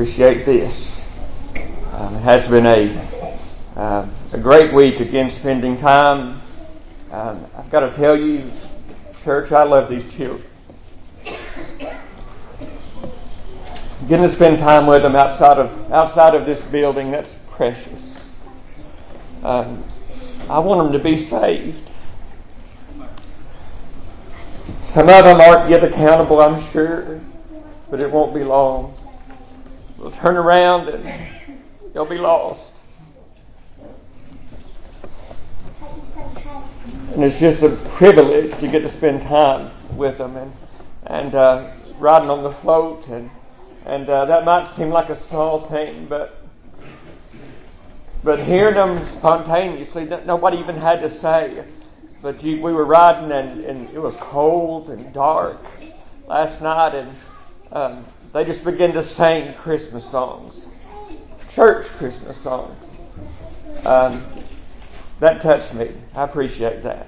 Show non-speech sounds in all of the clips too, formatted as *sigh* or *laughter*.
appreciate this. Um, it has been a uh, a great week again, spending time. Um, I've got to tell you, church, I love these children. Getting to spend time with them outside of outside of this building, that's precious. Um, I want them to be saved. Some of them aren't yet accountable, I'm sure, but it won't be long. They'll turn around and they'll be lost. And it's just a privilege to get to spend time with them and and uh, riding on the float and and uh, that might seem like a small thing, but but hearing them spontaneously, nobody even had to say. But we were riding, and, and it was cold and dark last night, and um, they just began to sing Christmas songs, church Christmas songs. Um, that touched me. I appreciate that.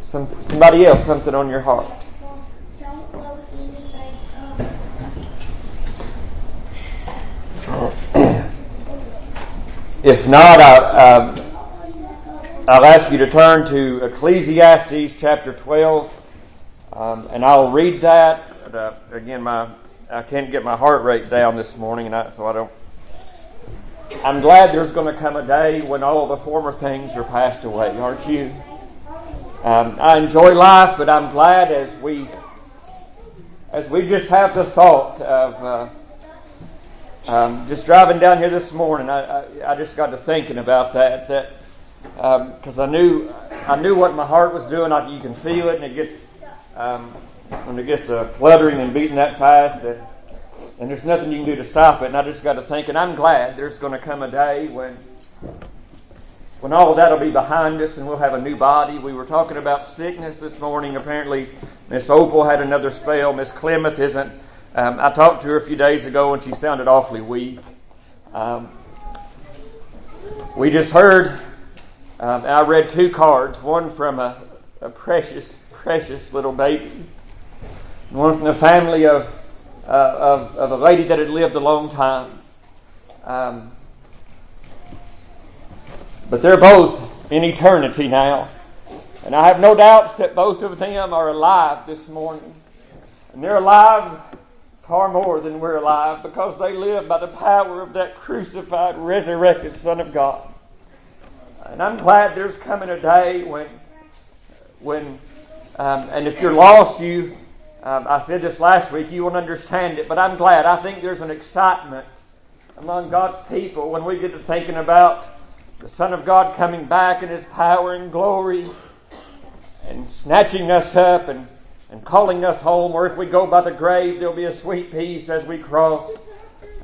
Some, somebody else, something on your heart. *clears throat* If not, I, um, I'll ask you to turn to Ecclesiastes chapter 12, um, and I'll read that. Uh, again, my I can't get my heart rate down this morning, and I, so I don't. I'm glad there's going to come a day when all the former things are passed away, aren't you? Um, I enjoy life, but I'm glad as we as we just have the thought of. Uh, um, just driving down here this morning, I, I, I, just got to thinking about that. That because um, I knew I knew what my heart was doing. I, you can feel it, and it gets um, when it gets uh, fluttering and beating that fast, and, and there's nothing you can do to stop it. And I just got to think, and I'm glad there's going to come a day when when all of that'll be behind us, and we'll have a new body. We were talking about sickness this morning. Apparently, Miss Opal had another spell. Miss Clemeth isn't um, I talked to her a few days ago and she sounded awfully weak. Um, we just heard, um, I read two cards one from a, a, precious, precious little baby, one from the family of, uh, of, of, a lady that had lived a long time. Um, but they're both in eternity now. And I have no doubts that both of them are alive this morning. And they're alive far more than we're alive because they live by the power of that crucified, resurrected Son of God. And I'm glad there's coming a day when, when, um, and if you're lost, you, um, I said this last week, you won't understand it, but I'm glad. I think there's an excitement among God's people when we get to thinking about the Son of God coming back in His power and glory and snatching us up and and calling us home, or if we go by the grave, there'll be a sweet peace as we cross,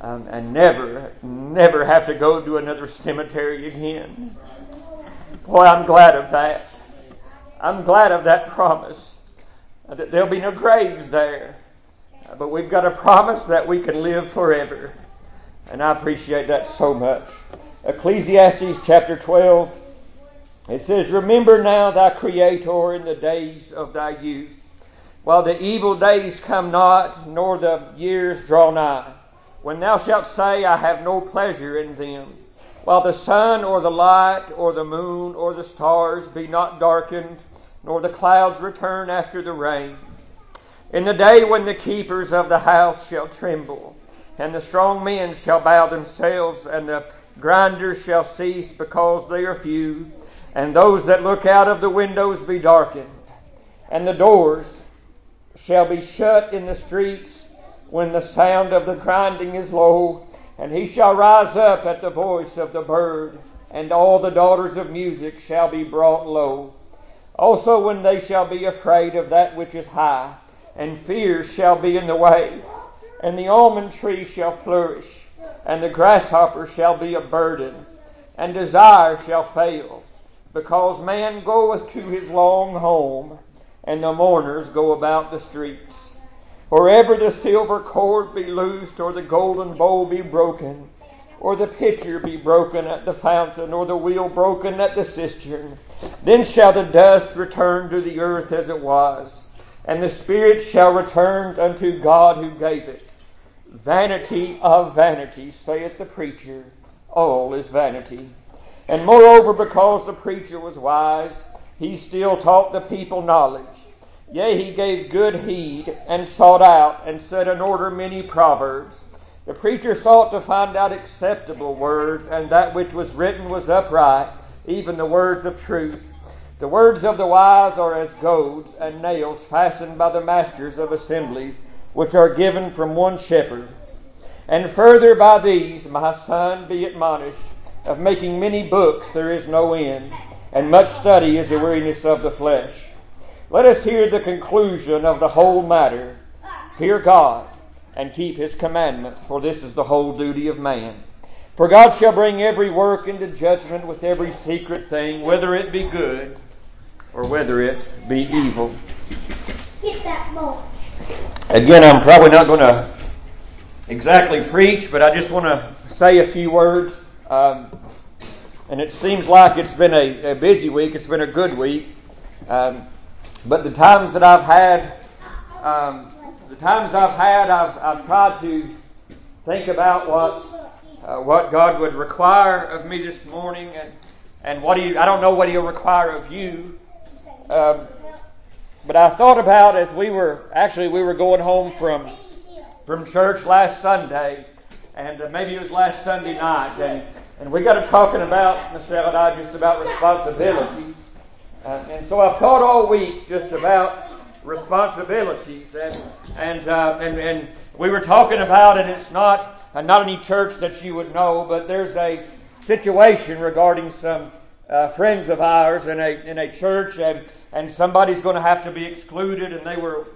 um, and never, never have to go to another cemetery again. Boy, I'm glad of that. I'm glad of that promise that there'll be no graves there, uh, but we've got a promise that we can live forever, and I appreciate that so much. Ecclesiastes chapter 12. It says, Remember now thy Creator in the days of thy youth while the evil days come not, nor the years draw nigh, when thou shalt say, I have no pleasure in them, while the sun or the light or the moon or the stars be not darkened, nor the clouds return after the rain. In the day when the keepers of the house shall tremble, and the strong men shall bow themselves, and the grinders shall cease because they are few, and those that look out of the windows be darkened, and the doors shall be shut in the streets when the sound of the grinding is low, and he shall rise up at the voice of the bird, and all the daughters of music shall be brought low. Also, when they shall be afraid of that which is high, and fear shall be in the way, and the almond tree shall flourish, and the grasshopper shall be a burden, and desire shall fail, because man goeth to his long home and the mourners go about the streets. For ever the silver cord be loosed, or the golden bowl be broken, or the pitcher be broken at the fountain, or the wheel broken at the cistern, then shall the dust return to the earth as it was, and the spirit shall return unto God who gave it. Vanity of vanities, saith the preacher, all is vanity. And moreover, because the preacher was wise, he still taught the people knowledge. Yea, he gave good heed, and sought out, and set in order many proverbs. The preacher sought to find out acceptable words, and that which was written was upright, even the words of truth. The words of the wise are as goads and nails fastened by the masters of assemblies, which are given from one shepherd. And further by these, my son, be admonished, of making many books there is no end, and much study is the weariness of the flesh. Let us hear the conclusion of the whole matter. Fear God and keep his commandments, for this is the whole duty of man. For God shall bring every work into judgment with every secret thing, whether it be good or whether it be evil. Get that ball. Again, I'm probably not going to exactly preach, but I just want to say a few words. Um, and it seems like it's been a, a, busy week. It's been a good week. Um, but the times that I've had, um, the times I've had, I've, I've tried to think about what uh, what God would require of me this morning, and and what he I don't know what He'll require of you. Um, but I thought about as we were actually we were going home from from church last Sunday, and uh, maybe it was last Sunday night, and and we got to talking about Michelle and I just about responsibility. Uh, and so I've taught all week just about responsibilities, and and uh, and and we were talking about, and it's not uh, not any church that you would know, but there's a situation regarding some uh, friends of ours in a in a church, and and somebody's going to have to be excluded, and they were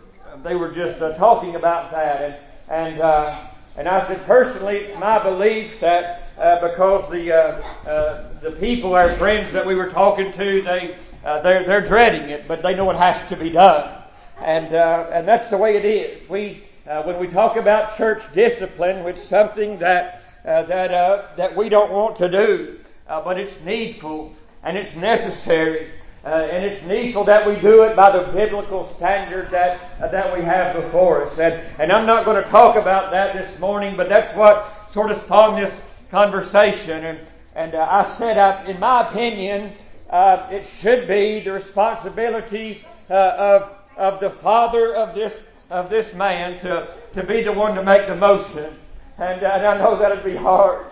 they were just uh, talking about that, and and uh, and I said personally, it's my belief that uh, because the uh, uh, the people, our friends that we were talking to, they uh, they're they're dreading it, but they know it has to be done, and and that's the way it is. We when we talk about church discipline, which is something that that that we don't want to do, but it's needful and it's necessary. Uh, and it's needful that we do it by the biblical standard that, uh, that we have before us. And, and I'm not going to talk about that this morning, but that's what sort of spawned this conversation. And, and uh, I said, uh, in my opinion, uh, it should be the responsibility uh, of, of the father of this, of this man to, to be the one to make the motion. And, and I know that'd be hard.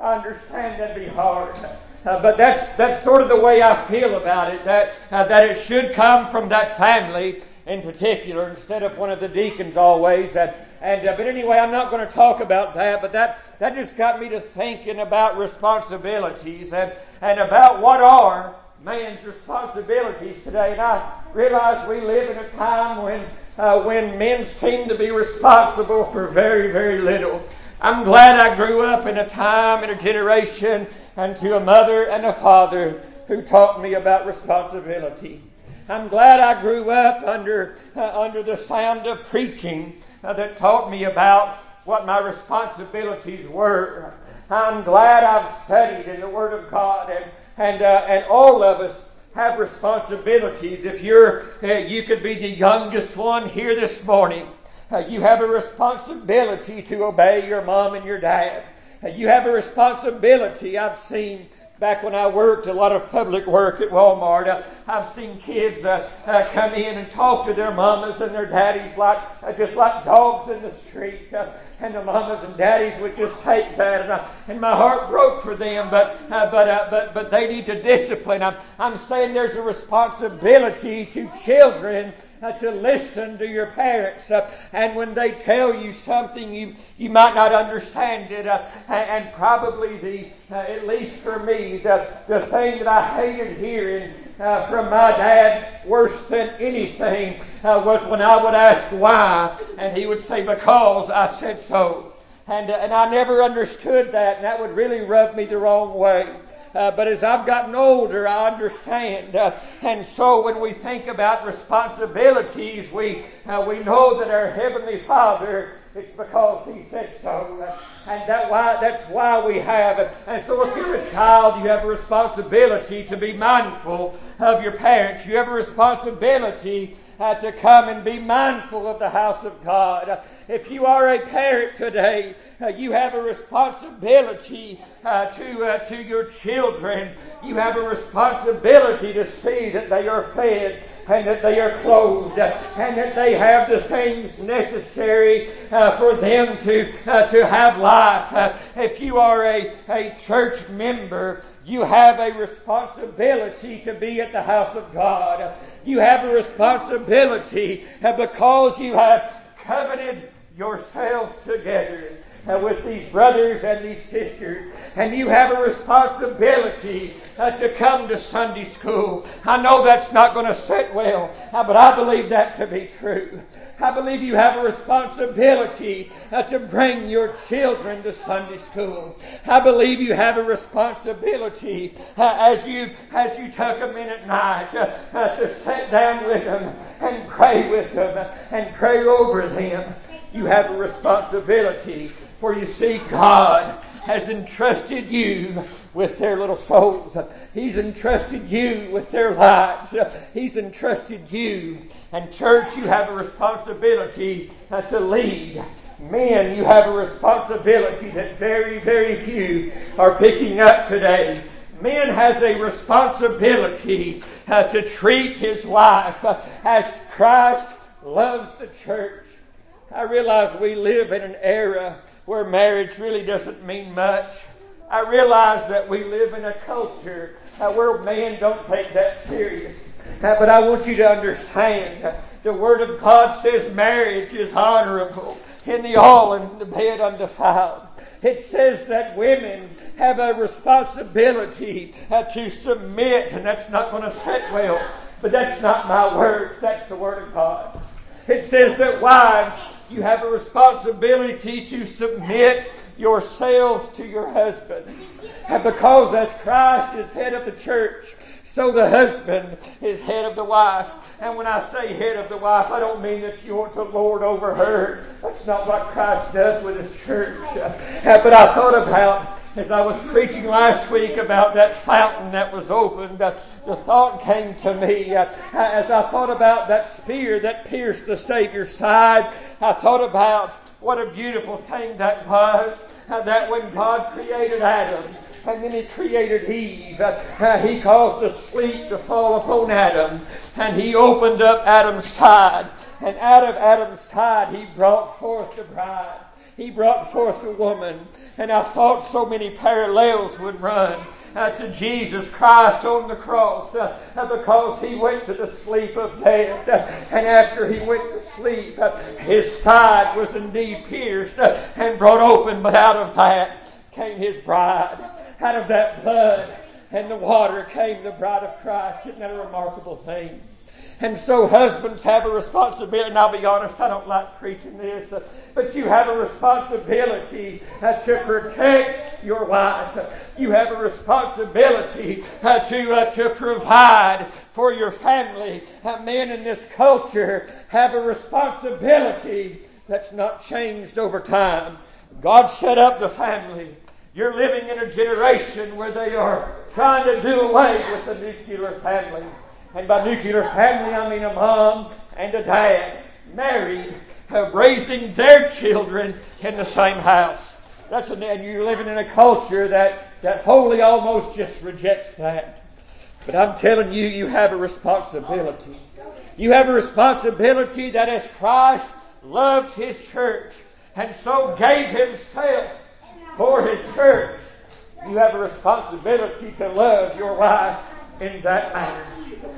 I understand that'd be hard. Uh, but that's, that's sort of the way I feel about it, that, uh, that it should come from that family in particular instead of one of the deacons always. And, and uh, but anyway, I'm not going to talk about that, but that, that just got me to thinking about responsibilities and, and about what are man's responsibilities today. And I realize we live in a time when, uh, when men seem to be responsible for very, very little. I'm glad I grew up in a time, in a generation, and to a mother and a father who taught me about responsibility. I'm glad I grew up under, uh, under the sound of preaching uh, that taught me about what my responsibilities were. I'm glad I've studied in the Word of God, and, and, uh, and all of us have responsibilities. If you're, uh, you could be the youngest one here this morning. Uh, you have a responsibility to obey your mom and your dad. Uh, you have a responsibility. I've seen back when I worked a lot of public work at Walmart, uh, I've seen kids uh, uh, come in and talk to their mamas and their daddies like uh, just like dogs in the street. Uh, and the mamas and daddies would just take that, and, I, and my heart broke for them. But uh, but uh, but but they need to discipline. I'm I'm saying there's a responsibility to children uh, to listen to your parents, uh, and when they tell you something, you you might not understand it, uh, and probably the uh, at least for me the the thing that I hated hearing uh, from my dad worse than anything uh, was when I would ask why, and he would say, Because I said so. And, uh, and I never understood that, and that would really rub me the wrong way. Uh, but as I've gotten older, I understand. Uh, and so when we think about responsibilities, we, uh, we know that our Heavenly Father it's because he said so. And that why, that's why we have it. And so if you're a child, you have a responsibility to be mindful of your parents. You have a responsibility uh, to come and be mindful of the house of God. If you are a parent today, uh, you have a responsibility uh, to, uh, to your children. You have a responsibility to see that they are fed and that they are clothed and that they have the things necessary uh, for them to, uh, to have life. Uh, if you are a, a church member, you have a responsibility to be at the house of God. You have a responsibility uh, because you have covenanted yourselves together uh, with these brothers and these sisters, and you have a responsibility uh, to come to Sunday school. I know that's not going to sit well, uh, but I believe that to be true. I believe you have a responsibility uh, to bring your children to Sunday school. I believe you have a responsibility uh, as you as you take them in at night uh, uh, to sit down with them and pray with them and pray over them. You have a responsibility for you see, God has entrusted you with their little souls. He's entrusted you with their lives. He's entrusted you. And church, you have a responsibility uh, to lead. Men, you have a responsibility that very, very few are picking up today. Men has a responsibility uh, to treat his wife uh, as Christ loves the church. I realize we live in an era where marriage really doesn't mean much. I realize that we live in a culture uh, where men don't take that serious. Uh, but I want you to understand uh, the Word of God says marriage is honorable in the all and the bed undefiled. It says that women have a responsibility to submit, and that's not going to sit well. But that's not my words, that's the Word of God. It says that wives you have a responsibility to submit yourselves to your husband. And because as Christ is head of the church, so the husband is head of the wife. And when I say head of the wife, I don't mean that you want to lord over her. That's not what Christ does with his church. *laughs* But I thought about as I was preaching last week about that fountain that was opened, uh, the thought came to me uh, as I thought about that spear that pierced the Savior's side. I thought about what a beautiful thing that was. Uh, that when God created Adam, and then he created Eve. Uh, he caused the sleep to fall upon Adam, and he opened up Adam's side. And out of Adam's side, he brought forth the bride he brought forth a woman. And I thought so many parallels would run uh, to Jesus Christ on the cross uh, uh because he went to the sleep of death. Uh, and after he went to sleep, uh, his side was indeed pierced uh, and brought open, but out of that came his bride. Out of that blood and the water came the bride of Christ. Isn't that a remarkable thing? And so husbands have a responsibility, and I'll be honest, I don't like preaching this, but you have a responsibility to protect your wife. You have a responsibility to, to provide for your family. Men in this culture have a responsibility that's not changed over time. God set up the family. You're living in a generation where they are trying to do away with the nuclear family. And by nuclear family, I mean a mom and a dad married, uh, raising their children in the same house. That's an, and you're living in a culture that, that wholly almost just rejects that. But I'm telling you, you have a responsibility. You have a responsibility that as Christ loved His church and so gave Himself for His church, you have a responsibility to love your wife in that manner.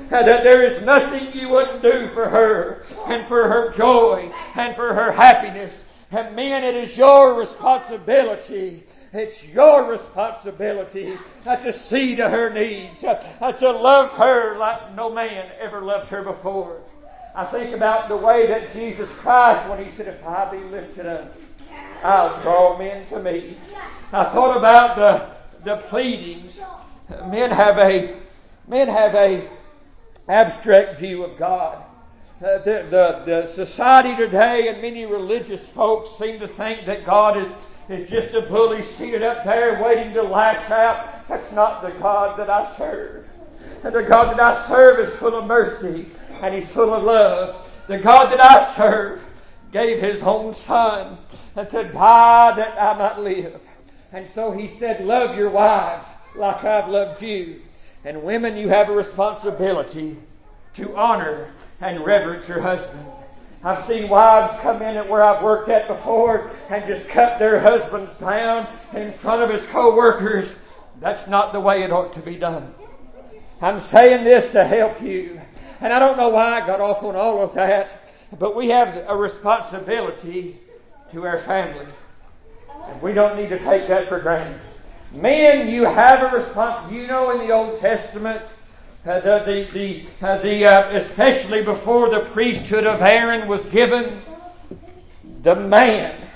That there is nothing you wouldn't do for her and for her joy and for her happiness. And men, it is your responsibility it's your responsibility to see to her needs, to love her like no man ever loved her before. I think about the way that Jesus Christ, when He said, If I be lifted up, I'll draw men to me. I thought about the, the pleadings. Men have a Men have a abstract view of God. Uh, the, the, the society today and many religious folks seem to think that God is, is just a bully seated up there waiting to lash out. That's not the God that I serve. And the God that I serve is full of mercy and He's full of love. The God that I serve gave His own Son to die that I might live. And so He said, love your wives like I've loved you. And women, you have a responsibility to honor and reverence your husband. I've seen wives come in at where I've worked at before and just cut their husbands down in front of his co-workers. That's not the way it ought to be done. I'm saying this to help you. And I don't know why I got off on all of that, but we have a responsibility to our family. And we don't need to take that for granted. Men, you have a responsibility. You know in the Old Testament, uh, the, the, the, uh, the uh, especially before the priesthood of Aaron was given, the man,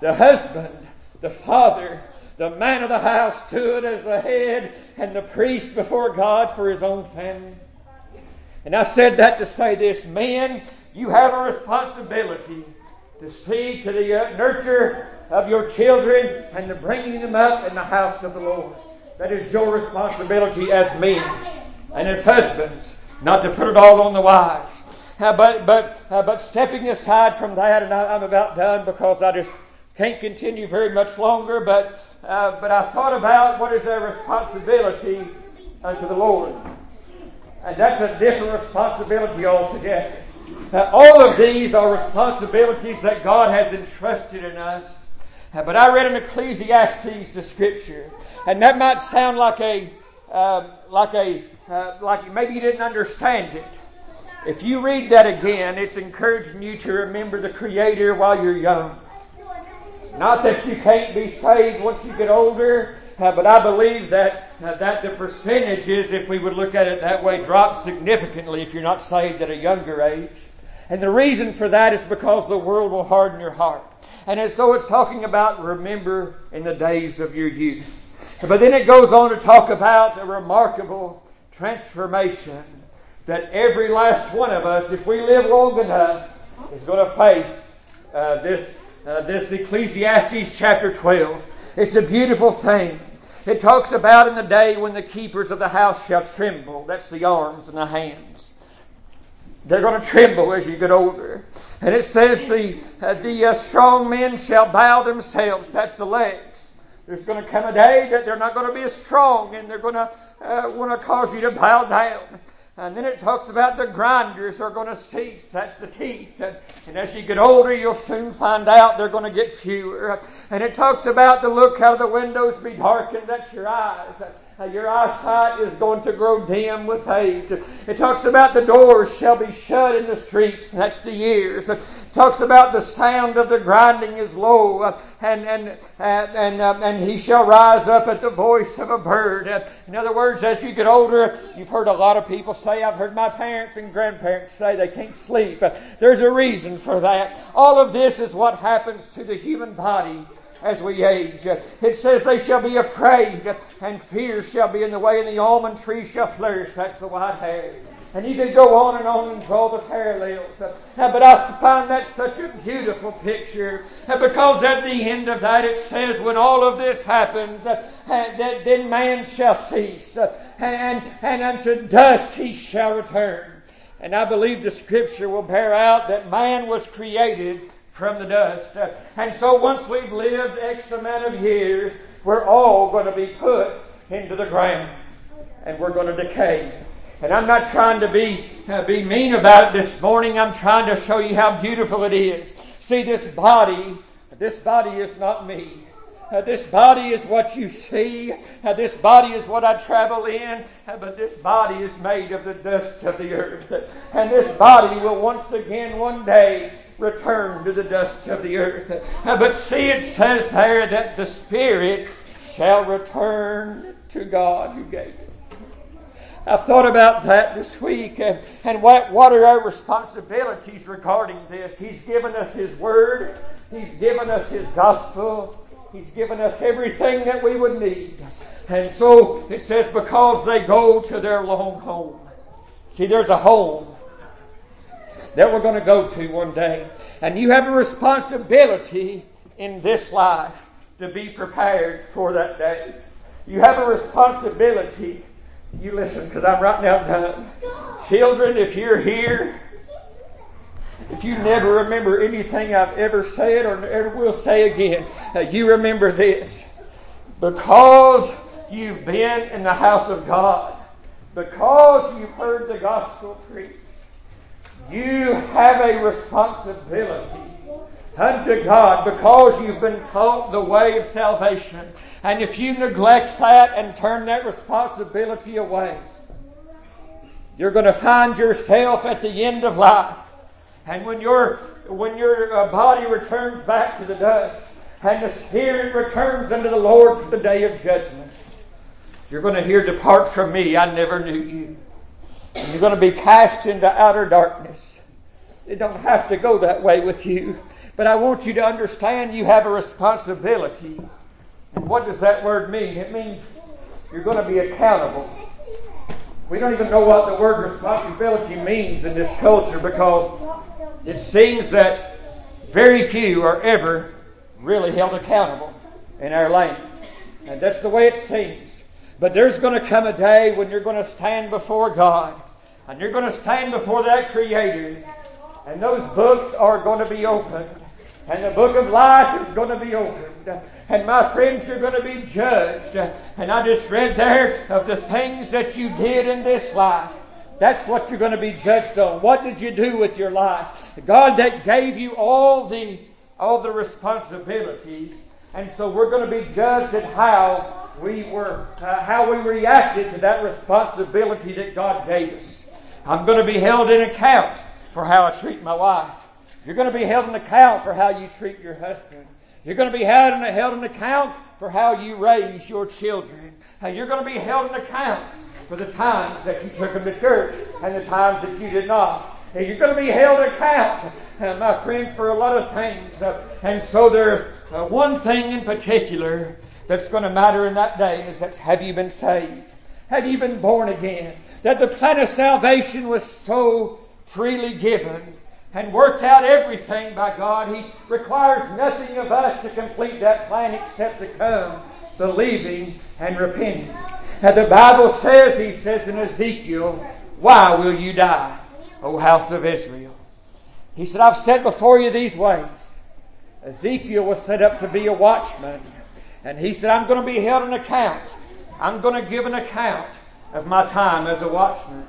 the husband, the father, the man of the house stood as the head and the priest before God for his own family. And I said that to say this, men, you have a responsibility to see to the uh, nurture of your children and the bringing them up in the house of the Lord. That is your responsibility as men and as husbands, not to put it all on the wives. Uh, but but uh, but stepping aside from that, and I, am about done because I just can't continue very much longer. But uh, but I thought about what is their responsibility unto the Lord, and that's a different responsibility altogether. Uh, all of these are responsibilities that God has entrusted in us. Uh, but I read in Ecclesiastes the scripture, and that might sound like a uh, like a uh, like maybe you didn't understand it. If you read that again, it's encouraging you to remember the Creator while you're young. Not that you can't be saved once you get older, uh, but I believe that uh, that the percentages, if we would look at it that way, drop significantly if you're not saved at a younger age. And the reason for that is because the world will harden your heart. And so it's talking about remember in the days of your youth. But then it goes on to talk about a remarkable transformation that every last one of us, if we live long enough, is going to face uh, this, uh, this Ecclesiastes chapter 12. It's a beautiful thing. It talks about in the day when the keepers of the house shall tremble. That's the arms and the hands. They're going to tremble as you get older. And it says the, uh, the uh, strong men shall bow themselves. That's the legs. There's going to come a day that they're not going to be as strong and they're going to uh, want to cause you to bow down. And then it talks about the grinders are going to cease. That's the teeth. And, and, as you get older, you'll soon find out they're going to get fewer. And it talks about the look out of the windows be darkened. That's your eyes. Uh, your eyesight is going to grow dim with age. It talks about the doors shall be shut in the streets. And that's the years. Talks about the sound of the grinding is low. Uh, and, and, uh, and, uh, and he shall rise up at the voice of a bird. In other words, as you get older, you've heard a lot of people say, I've heard my parents and grandparents say they can't sleep. There's a reason for that. All of this is what happens to the human body as we age. It says they shall be afraid, and fear shall be in the way, and the almond tree shall flourish. That's the white hair. And you could go on and on and draw the parallels. but I find that such a beautiful picture because at the end of that it says, when all of this happens, uh, that then man shall cease, uh, and, and unto dust he shall return. And I believe the scripture will bear out that man was created from the dust. Uh, and so once we've lived X amount of years, we're all going to be put into the ground. And we're going to decay. And I'm not trying to be, uh, be mean about it this morning. I'm trying to show you how beautiful it is. See, this body, this body is not me. Uh, this body is what you see. Uh, this body is what I travel in. Uh, but this body is made of the dust of the earth. And this body will once again one day return to the dust of the earth. Uh, but see, it says there that the Spirit shall return to God who gave it. I've thought about that this week and, and what, what are our responsibilities regarding this? He's given us His Word. He's given us His Gospel. He's given us everything that we would need. And so it says, because they go to their long home. See, there's a home that we're going to go to one day. And you have a responsibility in this life to be prepared for that day. You have a responsibility You listen, because I'm right now done. Children, if you're here, if you never remember anything I've ever said or ever will say again, uh, you remember this. Because you've been in the house of God, because you've heard the gospel preached, you have a responsibility unto God because you've been taught the way of salvation. And if you neglect that and turn that responsibility away, you're going to find yourself at the end of life. And when your when your uh, body returns back to the dust and the spirit returns unto the Lord for the day of judgment, you're going to hear, Depart from me, I never knew you. And you're going to be cast into outer darkness. It don't have to go that way with you. But I want you to understand you have a responsibility. And what does that word mean? It means you're going to be accountable. We don't even know what the word responsibility means in this culture because it seems that very few are ever really held accountable in our land. And that's the way it seems. But there's going to come a day when you're going to stand before God and you're going to stand before that Creator and those books are going to be opened and the book of life is going to be opened. And my friends, you're going to be judged. And I just read there of the things that you did in this life. That's what you're going to be judged on. What did you do with your life? God that gave you all the all the responsibilities, and so we're going to be judged at how we were, uh, how we reacted to that responsibility that God gave us. I'm going to be held in account for how I treat my wife. You're going to be held in account for how you treat your husband. You're going to be held in, held in account for how you raise your children. And you're going to be held in account for the times that you took them to church and the times that you did not. And you're going to be held account, uh, my friends, for a lot of things. Uh, and so there's uh, one thing in particular that's going to matter in that day is that have you been saved? Have you been born again? That the plan of salvation was so freely given and worked out everything by God. He requires nothing of us to complete that plan except to come believing and repenting. And the Bible says, he says in Ezekiel, Why will you die, O house of Israel? He said, I've set before you these ways. Ezekiel was set up to be a watchman. And he said, I'm going to be held an account. I'm going to give an account of my time as a watchman.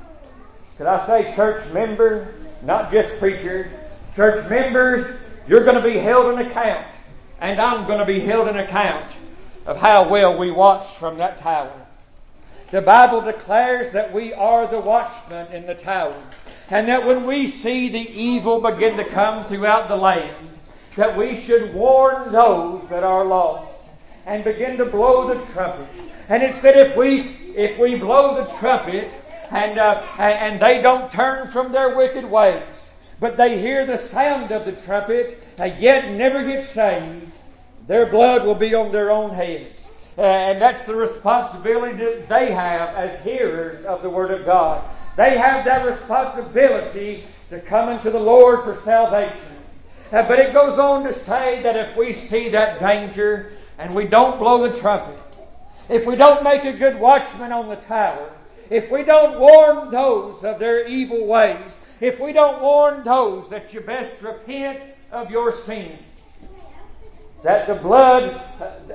Could I say, church member, not just preachers, church members, you're going to be held in account. And I'm going to be held in account of how well we watch from that tower. The Bible declares that we are the watchmen in the tower. And that when we see the evil begin to come throughout the land, that we should warn those that are lost and begin to blow the trumpet. And it said if we if we blow the trumpet, and, uh, and they don't turn from their wicked ways, but they hear the sound of the trumpet, and yet never get saved, their blood will be on their own heads. Uh, and that's the responsibility that they have as hearers of the Word of God. They have that responsibility to come unto the Lord for salvation. Uh, but it goes on to say that if we see that danger and we don't blow the trumpet, if we don't make a good watchman on the tower, if we don't warn those of their evil ways, if we don't warn those that you best repent of your sin, that the blood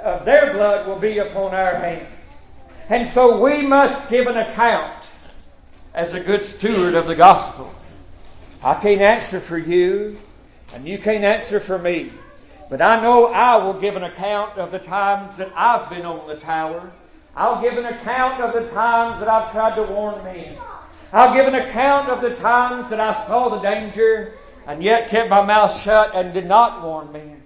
of their blood will be upon our hands. And so we must give an account as a good steward of the gospel. I can't answer for you, and you can't answer for me. But I know I will give an account of the times that I've been on the tower I'll give an account of the times that I've tried to warn men. I'll give an account of the times that I saw the danger and yet kept my mouth shut and did not warn men.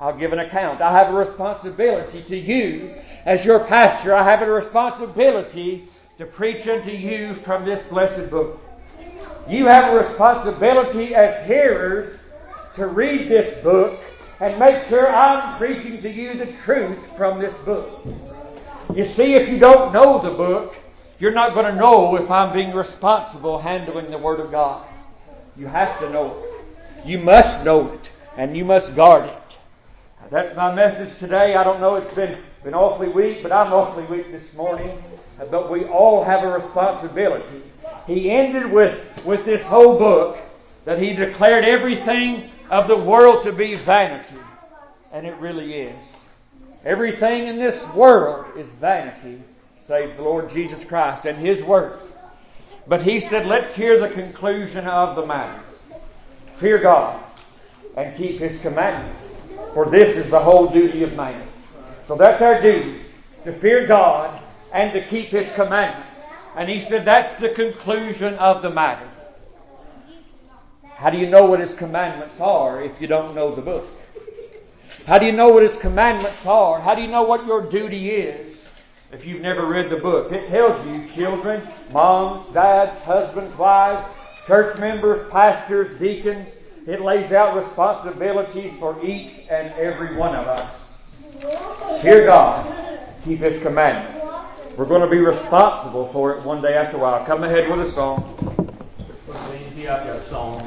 I'll give an account. I have a responsibility to you as your pastor. I have a responsibility to preach unto you from this blessed book. You have a responsibility as hearers to read this book and make sure I'm preaching to you the truth from this book. You see, if you don't know the book, you're not going to know if I'm being responsible handling the Word of God. You have to know it. You must know it, and you must guard it. That's my message today. I don't know, it's been, been awfully weak, but I'm awfully weak this morning. Uh, but we all have a responsibility. He ended with, with this whole book that he declared everything of the world to be vanity. And it really is. Everything in this world is vanity, save the Lord Jesus Christ and His Word. But he said, let's hear the conclusion of the matter. Fear God and keep His commandments, for this is the whole duty of man. So that's our duty, to fear God and to keep His commandments. And he said, that's the conclusion of the matter. How do you know what His commandments are if you don't know the book? How do you know what His commandments are? How do you know what your duty is if you've never read the book? It tells you, children, moms, dads, husbands, wives, church members, pastors, deacons. It lays out responsibilities for each and every one of us. Hear God, keep His commandments. We're going to be responsible for it one day after a while. Come ahead with a song. I've got a song.